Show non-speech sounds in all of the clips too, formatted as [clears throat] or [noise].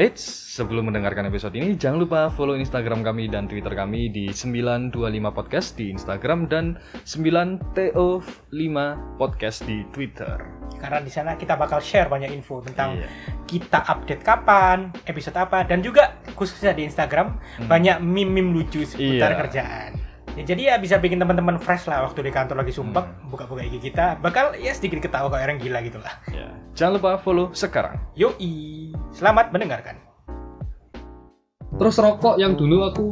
Eits, sebelum mendengarkan episode ini jangan lupa follow Instagram kami dan Twitter kami di 925 podcast di Instagram dan 9TO5 podcast di Twitter. Karena di sana kita bakal share banyak info tentang Iya. kita update kapan, episode apa, dan juga khususnya di Instagram Hmm. banyak meme-meme lucu seputar Iya. kerjaan. Ya, jadi ya bisa bikin teman-teman fresh lah waktu di kantor lagi sumpah Hmm. buka-buka IG kita bakal ya sedikit ketawa kayak orang gila gitu lah. Ya. Jangan lupa follow sekarang. Yoi, selamat mendengarkan. Terus rokok yang dulu aku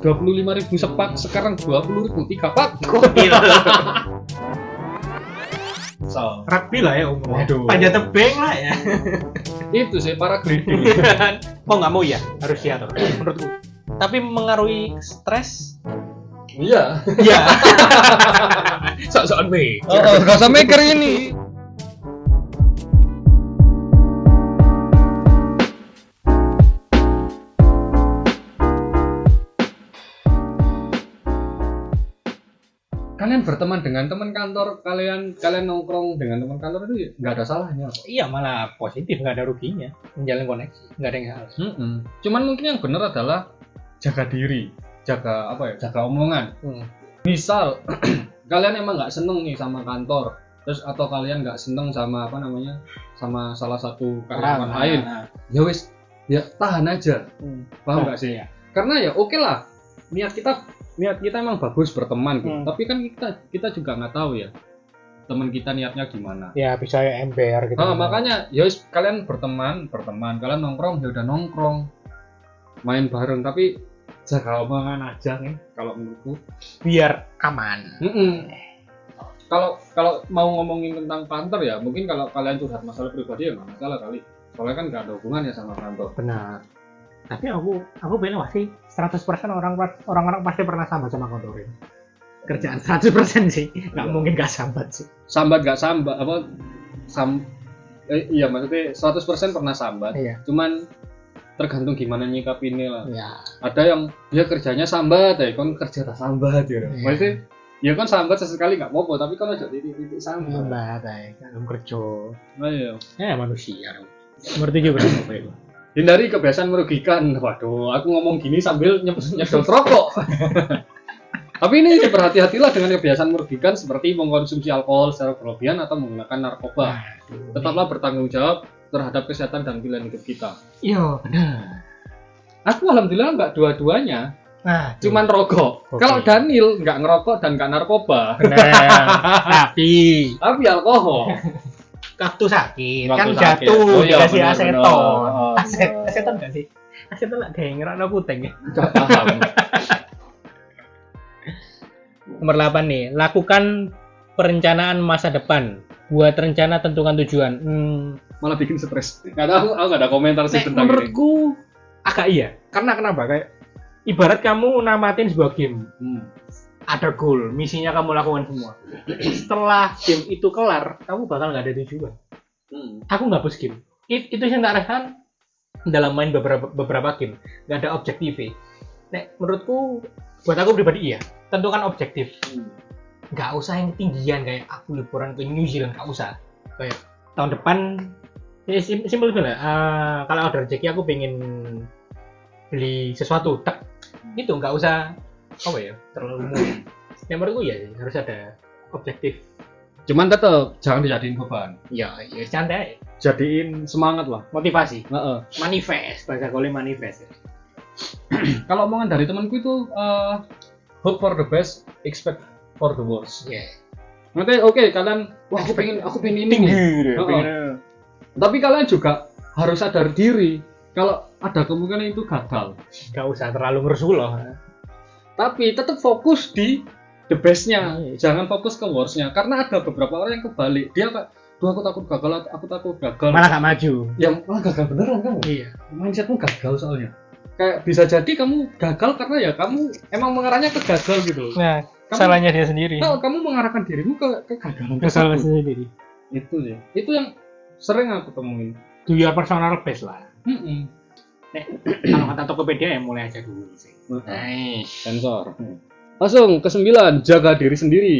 25.000 sepak, sekarang 20.000 tiga pak. [laughs] So, Rugby lah ya umumnya. Waduh. Panjat tebing lah ya. [laughs] itu sih para grading. oh nggak mau ya? Harus diatur menurutku. Tapi mengaruhi stres. Iya. Iya. [laughs] Sok-sokan me. Oh, gak usah maker ini. Kalian berteman dengan teman kantor, kalian kalian nongkrong dengan teman kantor itu nggak ada salahnya. kok. iya malah positif nggak ada ruginya. Menjalin koneksi nggak ada yang salah. Mm-mm. Cuman mungkin yang benar adalah jaga diri, jaga apa ya, jaga omongan. Hmm. Misal [clears throat] kalian emang nggak seneng nih sama kantor, terus atau kalian nggak seneng sama apa namanya, sama salah satu karyawan lain, Nah, ya wis, ya tahan aja, hmm. paham nggak sih? Iya. Karena ya oke lah, niat kita niat kita emang bagus berteman gitu, Hmm. tapi kan kita kita juga nggak tahu ya teman kita niatnya gimana. Ya bisa ya ember gitu. Ah, makanya ya wis, kalian berteman, berteman, kalian nongkrong ya udah nongkrong, main bareng, tapi jaga omongan aja nih kalau menurutku. biar aman. Mm-mm. Kalau kalau mau ngomongin tentang kantor ya, mungkin kalau kalian curhat masalah pribadi ya nggak masalah kali. Soalnya kan nggak ada hubungannya sama kantor. Benar. Tapi aku aku bilang pasti 100% orang orang-orang pasti pernah sambat sama kantor ini. Kerjaan 100% sih. Nggak Iya. mungkin gak sambat sih. Sambat nggak sambat apa sam eh, iya maksudnya 100% pernah sambat. Iya. Cuman tergantung gimana nyikapinnya lah. Ya. Ada yang dia kerjanya sambat ya, kan kerja tak sambat ya. Iya. Maksudnya ya kan sambat sesekali nggak apa-apa, tapi kan ada titik-titik sambat. Sambat aja. Dalam kerja. Nah, iya. Ya manusia. Mengerti juga berapa itu. hindari kebiasaan merugikan. Waduh, aku ngomong gini sambil nyedot rokok. [laughs] Tapi ini berhati-hatilah dengan kebiasaan merugikan seperti mengkonsumsi alkohol secara berlebihan atau menggunakan narkoba. Tetaplah bertanggung jawab terhadap kesehatan dan pilihan hidup kita. Iya benar. Aku alhamdulillah nggak dua-duanya, Nah, cuman rokok. Oke. Kalau Daniel nggak ngerokok dan nggak narkoba, benar. [laughs] Tapi tapi alkohol. waktu sakit Waktu kan sakit. jatuh Oh iya, dikasih benar, aseton. Aset, aseton gak sih? Aseton lah kayak ngerana puteng ya. Nggak paham. Nomor 8 nih, lakukan perencanaan masa depan. Buat rencana tentukan tujuan. Hmm, Malah bikin stres. Nggak tahu, aku nggak ada komentar sih nek, tentang ini. menurutku agak iya. Karena kenapa? Kayak ibarat kamu namatin sebuah game. Hmm. Ada goal, misinya kamu lakukan semua. Setelah game itu kelar, kamu bakal nggak ada tujuan. Hmm. Aku nggak bos game. It- itu yang tak rasakan dalam main beberapa beberapa game. Nggak ada objektif. Nek, menurutku, buat aku pribadi iya. Tentukan objektif. Hmm. Nggak usah yang ketinggian kayak aku liburan ke New Zealand nggak usah. Kayak tahun depan ya sim simpel lah. Eh, kalau ada rezeki aku pengen beli sesuatu tak itu nggak usah apa ya terlalu umum. [clears throat] Yang menurutku ya harus ada objektif. Cuman tetap jangan dijadiin beban. ya ya santai Jadiin semangat lah. motivasi. Manifest bahasa kole manifest [clears throat] Kalau omongan dari temanku itu eh, hope for the best, expect for the worst. ya Nanti oke kalian, wah aku pengen aku pengen ini nih. Heeh. Tapi kalian juga harus sadar diri kalau ada kemungkinan itu gagal. nggak usah terlalu ngerusuh loh Tapi tetap fokus di the bestnya, Iya. jangan fokus ke worstnya. Karena ada beberapa orang yang kebalik, dia kayak, duh aku takut gagal, aku takut gagal. malah nggak maju yang malah gagal beneran kamu. iya mindsetmu gagal soalnya kayak bisa jadi kamu gagal karena ya kamu emang mengarahnya ke gagal gitu nah Kamu- salahnya dia sendiri. Kalau kamu mengarahkan dirimu ke kegagalan kesalahan sendiri. Itu ya. Itu yang sering aku temuin. Do your personal best lah. Mm-mm. [clears throat] kalau kata Tokopedia ya mulai aja dulu sih. Nice. sensor. Langsung ke sembilan jaga diri sendiri.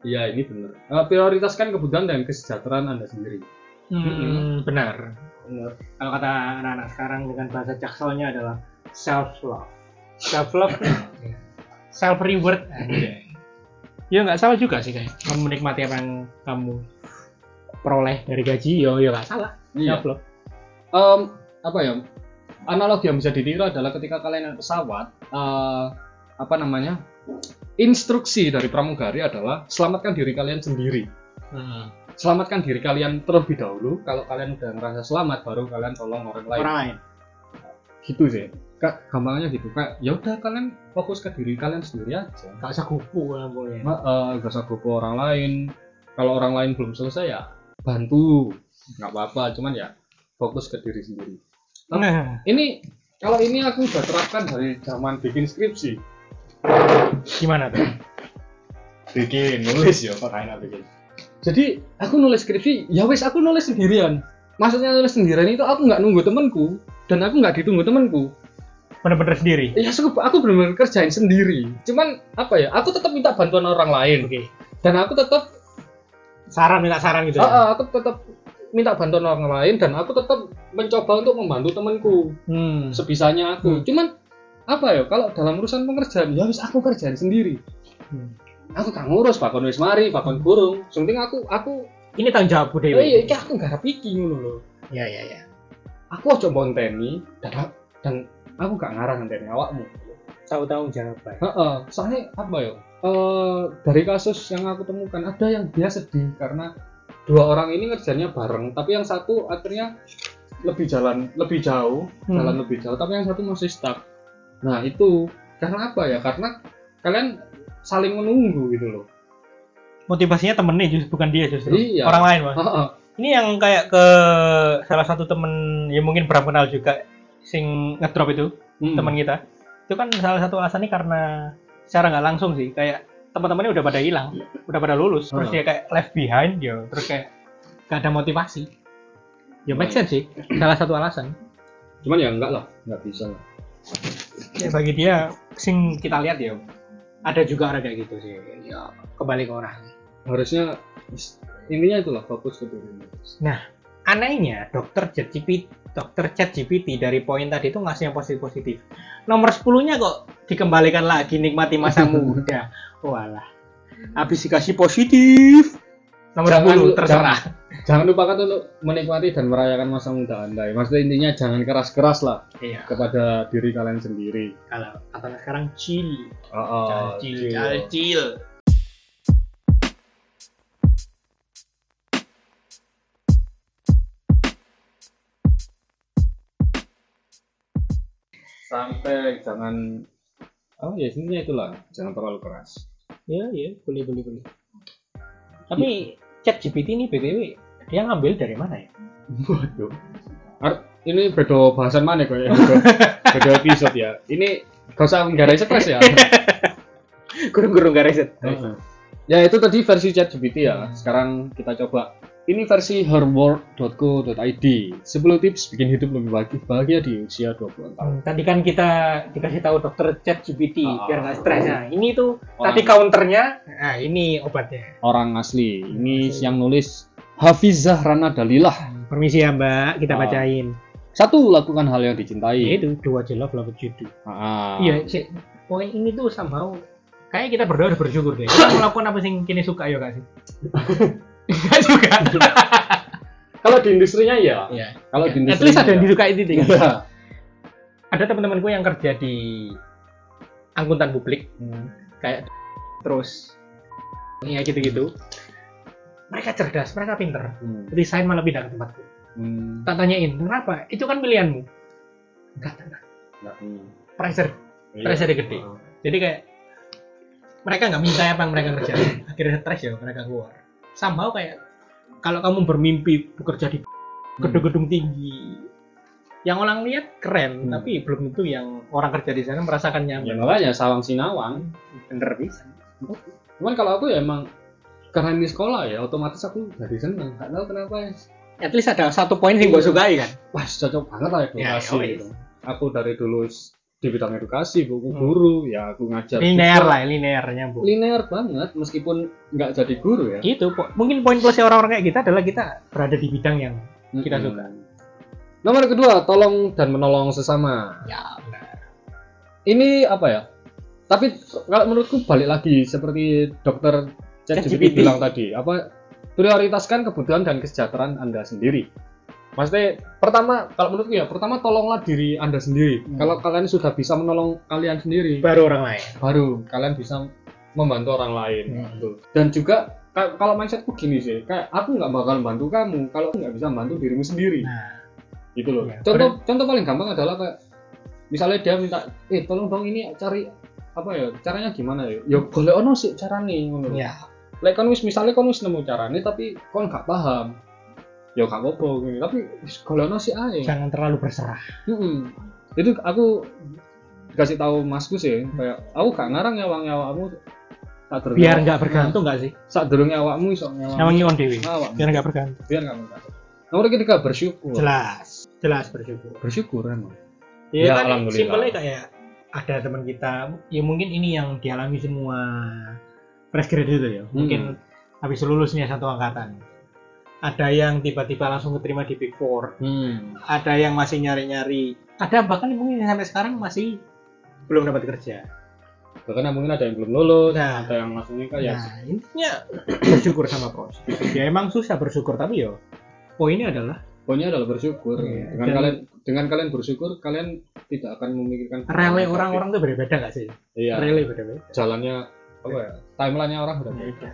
Iya ini benar Eh, prioritaskan kebutuhan dan kesejahteraan anda sendiri. Hmm, benar. Bener. Kalau kata anak-anak sekarang dengan bahasa jakselnya adalah self love. Self love, [clears throat] self reward. Ya nggak salah juga sih kayak kamu menikmati apa yang kamu peroleh dari gaji, yo yo nggak salah. Iya. Love. Em, apa ya? Analogi yang bisa ditiru adalah ketika kalian naik pesawat, eh, apa namanya? Instruksi dari pramugari adalah selamatkan diri kalian sendiri. Hmm. Selamatkan diri kalian terlebih dahulu. Kalau kalian udah ngerasa selamat, baru kalian tolong orang lain. Orang lain. Gitu sih. Kak, gampangnya gitu. Kayak ya udah kalian fokus ke diri kalian sendiri aja. Gak usah kupu kan boleh. Ma, eh, gak usah gopo orang lain. Kalau orang lain belum selesai ya bantu. Nggak apa-apa. Cuman ya fokus ke diri sendiri. Nah, ini kalau ini aku udah terapkan dari zaman bikin skripsi gimana tuh? bikin nulis ya kok bikin jadi aku nulis skripsi ya wes aku nulis sendirian maksudnya nulis sendirian itu aku nggak nunggu temanku dan aku nggak ditunggu temanku Bener-bener sendiri. ya aku aku benar-benar kerjain sendiri cuman apa ya aku tetap minta bantuan orang lain Oke. dan aku tetap Saran minta saran gitu. Ya? ah, aku tetap minta bantuan orang lain dan aku tetap mencoba untuk membantu temanku Hmm. sebisanya aku Hmm. cuman apa ya kalau dalam urusan pekerjaan ya wis aku kerjain sendiri Hmm. aku kan ngurus bakon wis mari bakon burung penting aku aku Ini tanggung jawab oh Dewi. iya iki aku garap iki ngono lho Iya iya iya. aku aja monteni dan dan aku gak ngarah ngenteni awakmu Tahu tanggung jawab. Pak. Heeh, soalnya apa ya eh dari kasus yang aku temukan ada yang dia sedih karena dua orang ini ngerjainnya bareng tapi yang satu akhirnya lebih jalan lebih jauh Hmm. jalan lebih jauh tapi yang satu masih stuck nah itu karena apa ya karena kalian saling menunggu gitu loh Motivasinya temennya justru bukan dia justru. Iya. Orang lain mas. Heeh. Ini yang kayak ke salah satu temen ya mungkin pernah kenal juga sing ngedrop itu Hmm. teman kita. Itu kan salah satu alasannya karena secara nggak langsung sih kayak teman-temannya udah pada hilang, udah pada lulus, terus Ah. dia kayak left behind ya, terus kayak gak ada motivasi. Ya make sense sih, salah satu alasan. cuman ya enggak lah enggak bisa lah Ya bagi dia sing kita lihat ya ada juga orang kayak gitu sih. Ya kembali ke orang. harusnya intinya itulah fokus ke diri anehnya dokter ChatGPT dokter ChatGPT dari poin tadi itu ngasih yang positif positif nomor 10 nya kok dikembalikan lagi nikmati masa [laughs] muda. Walah. Habis dikasih positif. Nomor Jangan 10 lu- terserah. jangan lupakan untuk menikmati dan merayakan masa muda anda. Ya. maksudnya intinya jangan keras-keras lah iya. kepada diri kalian sendiri. Kalau kata sekarang chill. Oh, chill chill. chill sampai jangan oh ya intinya itulah jangan terlalu keras. Ya ya boleh boleh boleh. Tapi ChatGPT ini btw dia ngambil dari mana ya? [laughs] Waduh. Ar- ini beda bahasan mana kok ya? [laughs] Beda, beda episode ya. Ini gak usah nggak stres ya? [laughs] Gurung-gurung gak riset Heeh. ya itu tadi versi chat GPT ya. Sekarang kita coba ini versi herworld.co.id 10 tips bikin hidup lebih bahagia, bahagia di usia 20 tahun Hmm, tadi kan kita dikasih tahu dokter chat GPT Ah. biar nggak stres. Nah, ini tuh Orang- tadi counternya, nah ini obatnya. orang asli ini Asli. yang nulis Hafizah Rana Dalilah Permisi ya Mbak, kita Ah. bacain. satu lakukan hal yang dicintai itu dua aja love. Ah. Iya, sih. Poin ini tuh somehow kayak kita berdua udah bersyukur deh. Kita melakukan apa sih yang kini suka ya kak sih? [laughs] Enggak juga. [laughs] kalau di industrinya ya Iya. kalau di At industri least ada yang disukai itu. Iya. Ada teman-temanku yang kerja di angkutan publik kayak terus ya gitu-gitu. Mereka cerdas, mereka pinter. Hmm. Resign malah pindah ke tempatku. Hmm. tak tanyain kenapa itu kan pilihanmu enggak tenang Nggak, hmm. pressure Iya. Pressure gede. Jadi kayak mereka nggak minta apa yang mereka kerjain akhirnya stres ya mereka keluar somehow kayak kalau kamu bermimpi bekerja di gedung-gedung tinggi. Yang orang lihat keren Hmm. tapi belum tentu yang orang kerja di sana merasakan ya nyaman makanya sawang sinawang bener bisa. Cuman kalau aku ya emang karena ini sekolah ya otomatis aku jadi seneng. Nggak tahu kenapa ya. At least ada satu poin yang gue sukai kan? Wah cocok banget lah Ya, yowes. gitu. aku dari dulu di bidang edukasi buku Hmm. guru ya aku ngajar linear juga. lah linearnya bu linear banget meskipun nggak jadi guru ya itu po- mungkin poin plusnya orang-orang kayak kita adalah kita berada di bidang yang kita Mm-mm. suka. nomor kedua tolong dan menolong sesama ya benar ini apa ya tapi kalau menurutku balik lagi seperti dokter ChatGPT. bilang tadi apa prioritaskan kebutuhan dan kesejahteraan anda sendiri Maksudnya pertama kalau menurutku ya pertama tolonglah diri anda sendiri. Hmm. kalau kalian sudah bisa menolong kalian sendiri baru orang lain. baru kalian bisa membantu orang lain Hmm. dan juga ka- kalau mindsetku gini sih kayak aku nggak bakal bantu kamu kalau nggak bisa bantu dirimu sendiri. Nah. Gitu loh. Iya, contoh contoh paling gampang adalah kayak misalnya dia minta eh tolong dong ini cari apa ya caranya gimana ya? Ya boleh ono sih caranya ya Lek kon wis misalnya kon wis nemu caranya tapi kon nggak paham ya gak apa-apa gitu. tapi wis golek ono sih ae. Jangan terlalu berserah. Mm-mm. itu aku dikasih tahu masku sih kayak aku gak ngarang nyawang nyawakmu tak biar nggak bergantung nggak sih? Sak durung nyawakmu iso yang nyawang ngion dewi biar nggak bergantung. Biar gak bergantung. Nomor ketiga bersyukur. Jelas. Jelas bersyukur. Bersyukur emang. Ya, Ya, kan alhamdulillah. simpelnya kayak ada teman kita ya mungkin ini yang dialami semua fresh graduate itu ya. Mungkin habis lulusnya satu angkatan ada yang tiba-tiba langsung keterima di Big Four. Hmm. ada yang masih nyari-nyari. Ada bahkan mungkin sampai sekarang masih belum dapat kerja. Bahkan mungkin ada yang belum lulus Nah. ada yang langsung nikah ya. Nah intinya [clears throat] bersyukur sama proses. Ya emang susah bersyukur tapi yo poinnya adalah pokoknya adalah bersyukur. Iya. dengan Dan- kalian dengan kalian bersyukur kalian tidak akan memikirkan rele orang-orang tuh berbeda nggak sih? Iya. Rele beda-beda jalannya apa ya timelinenya orang udah beda Beda.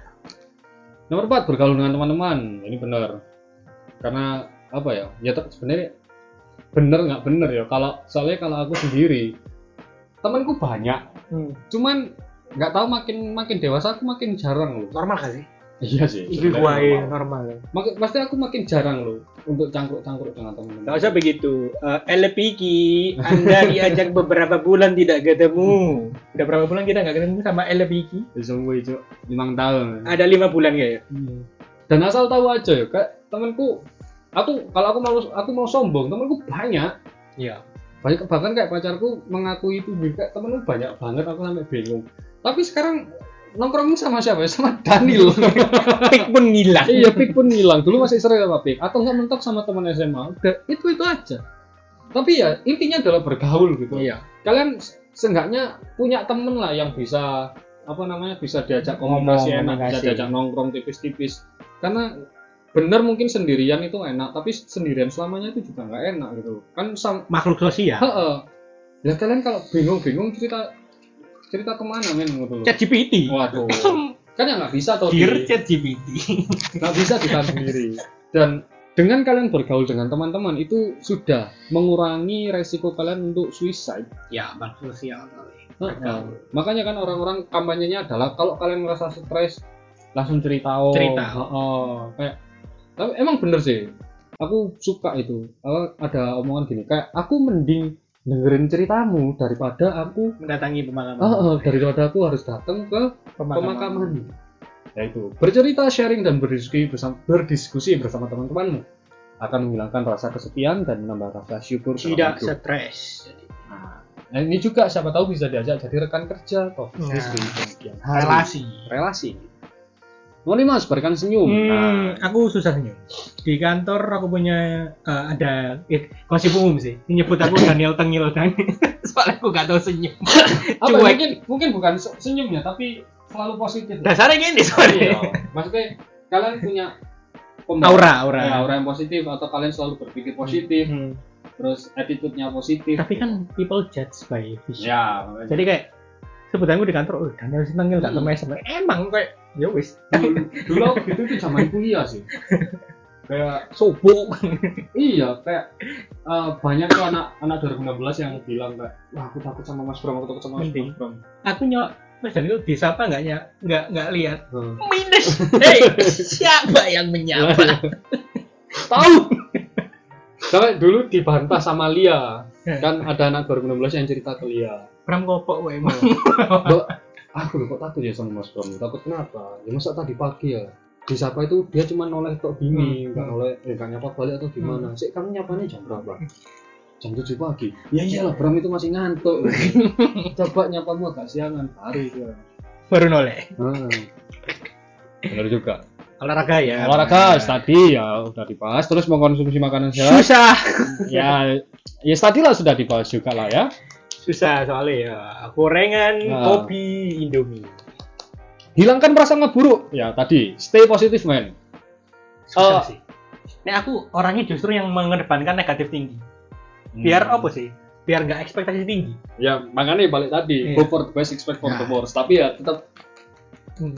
Nomor 4 bergaul dengan teman-teman. Ini benar. Karena apa ya? Ya sebenarnya bener nggak bener ya. Kalau soalnya kalau aku sendiri temanku banyak. Hmm. Cuman nggak tahu makin makin dewasa aku makin jarang loh. normal gak sih Iya sih. itu sebenarnya gua normal. normal Makin pasti aku makin jarang loh untuk cangkruk-cangkruk dengan teman-teman. Gak usah begitu. Uh, Elepiki, Anda diajak beberapa bulan tidak ketemu. Udah berapa bulan kita nggak ketemu sama Elepiki? Sungguh itu limang tahun. Ada lima bulan kayaknya. Dan asal tahu aja ya, kayak temanku aku kalau aku mau aku mau sombong, temanku banyak. Iya. banyak bahkan kayak pacarku mengakui itu kayak temenku banyak banget aku sampai bingung tapi sekarang nongkrong sama siapa? Ya [laughs] sama Daniel. [laughs] Pik pun ngilang. iya pik pun hilang dulu masih sering sama pik. Atau nggak mentok sama teman SMA udah itu itu aja. Tapi ya intinya adalah bergaul gitu. Iya. kalian se- seenggaknya punya temen lah yang bisa apa namanya bisa diajak komunikasi Ngomong, enak bisa diajak nongkrong tipis-tipis. Karena bener mungkin sendirian itu enak tapi sendirian selamanya itu juga nggak enak gitu. Kan sam Makhluk sosial. Heeh. Ya kalian kalau bingung-bingung cerita cerita ke mana men gitu loh. Chat GPT. Waduh. [laughs] Kan ya nggak bisa toh Dear di- Chat GPT. [laughs] nggak bisa ditahan sendiri. Dan dengan kalian bergaul dengan teman-teman itu sudah mengurangi resiko kalian untuk suicide. ya, sosial kali. Heeh. Makanya kan orang-orang kampanyenya adalah kalau kalian merasa stres langsung cerita. Oh, Cerita. Heeh. Kayak tapi emang bener sih. Aku suka itu. Ada omongan gini kayak aku mending dengerin ceritamu daripada aku Mendatangi pemakaman. Ah, ah, daripada aku harus datang ke pemakaman. Ya itu, bercerita, sharing dan berdiskusi bersama berdiskusi bersama teman-temanmu akan menghilangkan rasa kesepian dan menambah rasa syukur Tidak stres. Nah, nah, ini juga siapa tahu bisa diajak jadi rekan kerja atau bisnis Nah. hari. Relasi. Relasi. Nomor lima, sebarkan senyum. Hmm, Nah, aku susah senyum. Di kantor aku punya eh, ada eh, gosip umum sih. Ini nyebut aku Daniel Tengil dan [laughs] soalnya aku gak tahu senyum. apa, [laughs] cuek. mungkin mungkin bukan se- senyumnya tapi selalu positif. Dasarnya gini soalnya. Iya. Maksudnya kalian punya pembawa- Aura, aura. Ya, aura yang positif atau kalian selalu berpikir positif, Hmm. terus attitude-nya positif. Tapi kan people judge by vision. Ya, Jadi kayak sebutanku di kantor, oh Daniel Tengil gak Hmm. SMA. Emang kayak ya wis. dulu, dulu aku gitu tuh zaman kuliah sih. [laughs] Kayak Sobo. iya, kayak eh, banyak tuh anak anak 2016 yang bilang kayak, wah aku takut sama Mas Bram, aku takut sama Mas. Bram. aku nyok Mas Daniel disapa nggak ya nggak nggak lihat Hmm. minus hey siapa yang menyapa [laughs] Tahu. Sampai dulu dibantah sama Lia. Kan ada anak 2016 yang cerita ke Lia. Pram kopok gue emang Dok, aku kok takut ya sama Mas Bram. Takut kenapa? Ya masa tadi pagi ya. Disapa itu dia cuma noleh tok bini, Hmm. nggak noleh, eh, nggak nyapa balik atau gimana. Sih kamu nyapanya jam berapa? jam 7 pagi. Ya iyalah Bram itu masih ngantuk. [laughs] Coba nyapamu agak siangan baru dia. baru noleh Hmm. Benar juga. olahraga ya Olahraga tadi ya udah dibahas terus mengkonsumsi makanan sehat. susah ya ya tadi lah sudah dibahas juga lah ya. Susah soalnya ya gorengan Nah. kopi indomie Hilangkan prasangka buruk. Ya tadi stay positive man. susah Oh. sih Nek aku orangnya justru yang mengedepankan negatif tinggi biar Hmm. apa sih biar nggak ekspektasi tinggi Ya makanya balik tadi Iya. go for the best expect for the Nah. worst. Tapi ya tetap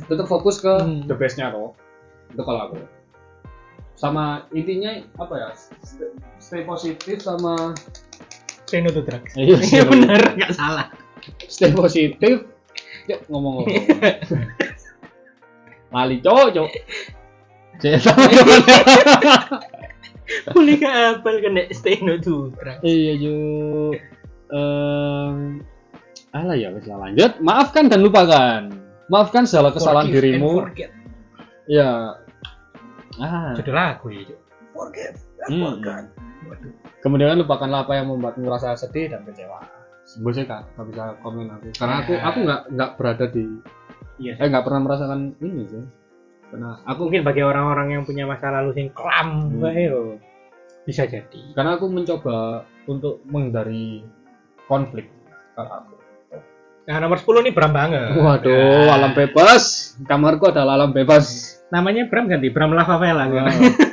tetap fokus ke Hmm. the bestnya toh itu kalau aku sama intinya apa ya stay, stay positif sama say no to drugs [laughs] Iya, iya bener nggak salah. Stay positif. Yuk ngomong-ngomong. [laughs] Lali cowok cowok. Cek, [laughs] boleh ke apel kena stay no to drugs iya yuk. Ehm, alah ya wis lah, lanjut. Maafkan dan lupakan. Maafkan segala kesalahan Forgive dirimu. ya ah. Judul lagu ya forgive and Hmm. forget Waduh. kemudian lupakanlah apa yang membuatmu merasa sedih dan kecewa. Sebesar kak. Nggak bisa komen aku. Karena aku Ya. aku nggak nggak berada di iya eh nggak pernah merasakan ini sih. Karena aku mungkin bagi orang-orang yang punya masa lalu sing kelam Hmm. bae yo. bisa jadi. Karena aku mencoba untuk menghindari konflik. Kalau aku. Nah nomor 10 nih Bram banget. Waduh Nah, alam bebas. Kamarku adalah alam bebas. Namanya Bram ganti Bram Lava Vela Wah. [laughs]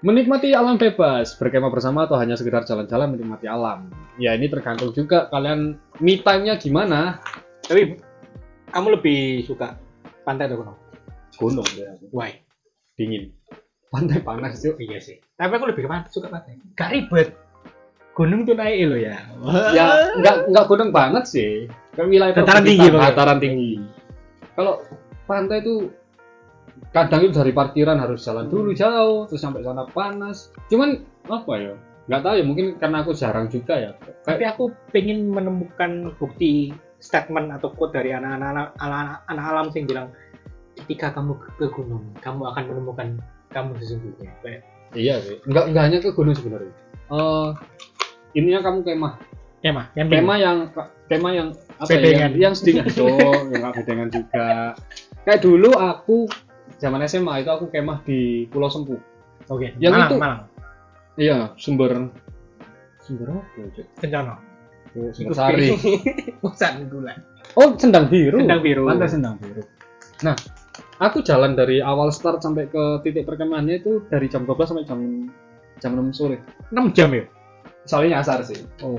kan? menikmati alam bebas berkemah bersama atau hanya sekedar jalan-jalan menikmati alam. Ya ini tergantung juga kalian me time-nya gimana. Tapi kamu lebih suka pantai atau gunung? Gunung ya why? Dingin. Pantai panas yuk iya sih. Tapi aku lebih pantai suka pantai. Gak ribet. Gunung tuh naik lo ya. [laughs] Ya nggak nggak gunung banget sih. Ke wilayah Dataran tinggi, Bang. dataran tinggi. Kalau pantai itu kadang itu dari parkiran harus jalan dulu jauh terus sampai sana panas. Cuman apa ya? Nggak tahu ya mungkin karena aku jarang juga ya. Tapi kayak aku pengen menemukan bukti statement atau quote dari anak-anak anak, alam sing bilang ketika kamu ke, gunung kamu akan menemukan kamu sesungguhnya. Kayak iya sih. Nggak nggak hanya ke gunung sebenarnya. Eh intinya kamu kemah. Kemah yang kemah yang kemah yang apa ya, yang, yang sedikit [laughs] yang nggak bedengan juga. Kayak dulu aku zaman SMA itu aku kemah di Pulau Sempu oke yang Malang, itu- Malang Iya, sumber sumber apa ya? Cuk? Kencana Oh, Sumber sari. [laughs] Bukan gula Oh, sendang biru. Sendang biru. Pantai sendang biru. Nah, aku jalan dari awal start sampai ke titik perkemahannya itu dari jam 12 sampai jam jam 6 sore. 6 jam ya Soalnya nyasar sih. oh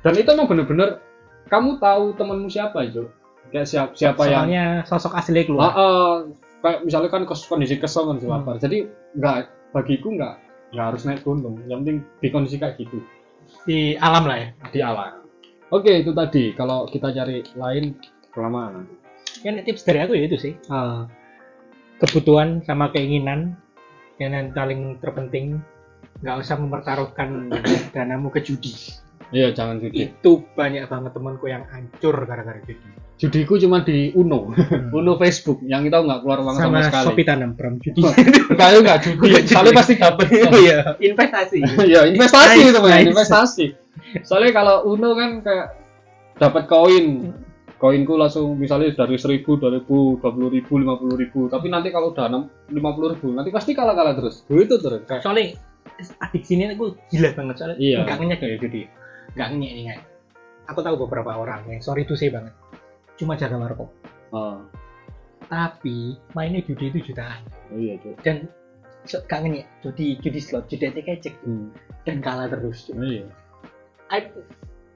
Dan itu emang bener-bener kamu tahu temanmu siapa, Cuk. Kayak siapa siapa yang soalnya sosok asli keluar ah, kayak misalnya kan kondisi kesel kondisi Hmm. lapar. Jadi nggak bagiku nggak nggak harus naik gunung. Yang penting di kondisi kayak gitu. di alam lah ya di alam. Oke, itu tadi. Kalau kita cari lain kelamaan. kan tips dari aku ya itu sih Ah, kebutuhan sama keinginan yang yang paling terpenting nggak usah mempertaruhkan danamu ke judi iya, jangan judi. itu banyak banget temanku yang hancur gara-gara judi Judiku cuma di Uno, Uno Facebook. Yang kita nggak keluar uang sama, sama sekali. Shopee tanam pram [laughs] judi Kayu nggak judi, tapi pasti dapat. [laughs] iya investasi ya investasi Nice, itu men, nice. investasi. Soalnya kalau Uno kan kayak dapat koin, koinku langsung misalnya dari seribu, dua ribu, dua puluh ribu, lima puluh ribu. Tapi nanti kalau udah enam lima puluh ribu, nanti pasti kalah kalah terus. Itu terus. Kayak, soalnya adiksi ini aku gila banget soalnya Iya. nggak ngenyek ya judi nggak ngenyek nih guys. aku tahu beberapa orang yang sorry to say banget cuma jaga warkop ah, tapi mainnya judi itu jutaan oh iya tuh. dan so, gak ngenyek judi judi slot judi anti kecek Hmm. dan kalah terus Oh, iya. ayo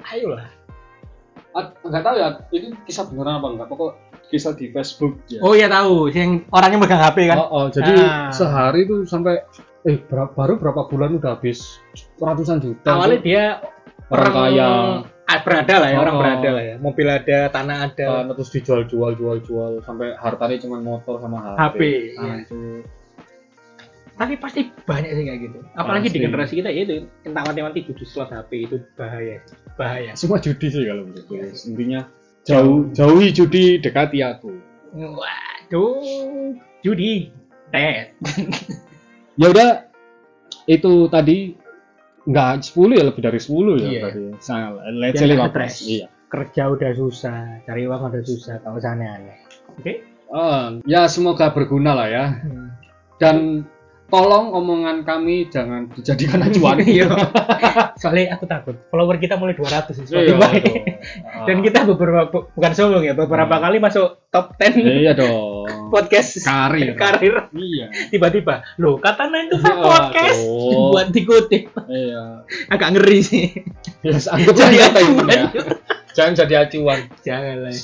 ayolah Ah, nggak tahu ya, itu kisah beneran apa enggak? Pokok kisah di Facebook ya. oh iya tahu yang orangnya megang HP kan Oh, oh, jadi Ah. sehari itu sampai eh baru berapa bulan udah habis ratusan juta. awalnya tuh. dia orang kaya ah, berada lah ya orang Oh. berada lah ya mobil ada tanah ada uh, terus dijual jual jual jual sampai hartanya cuma motor sama HP. HP, iya. tapi pasti banyak sih kayak gitu apalagi di Pasti. generasi kita ya itu entah mati-mati judi slot HP itu bahaya bahaya Semua judi sih kalau menurutku. Intinya jauh jauhi judi dekati aku. waduh judi tet [laughs] Ya udah itu tadi Enggak 10 ya lebih dari 10 ya Iya. berarti. Sangat let's say nggak 15. stres. Iya. Kerja udah susah, cari uang udah susah, gak usah aneh-aneh. Oke? Eh, ya semoga berguna lah ya. Hmm. Dan tolong omongan kami jangan dijadikan acuan. [laughs] Iya. Soalnya aku takut follower kita mulai 200 di Iya, Spotify. aduh. [laughs] Dan kita beberapa bu- bukan sombong ya, beberapa Hmm. kali masuk top 10 iya dong. Podcast Karir. karir. Iya. Tiba-tiba, loh kata 9 to 5 Aduh. podcast buat dikutip. Iya. Agak ngeri sih. Yes, anggap Jadi acuan. ya. Jangan jadi acuan. Jangan lah.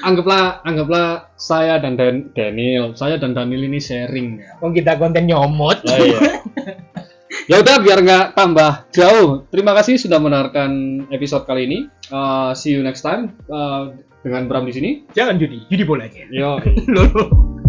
Anggaplah anggaplah saya dan Dan- Daniel, saya dan Daniel ini sharing ya. Wong kita konten nyomot. Oh, iya. [laughs] ya udah biar nggak tambah jauh. Terima kasih sudah mendengarkan episode kali ini. Uh, see you next time uh, dengan Bram di sini. Jangan judi, judi bola aja. Yo. [laughs]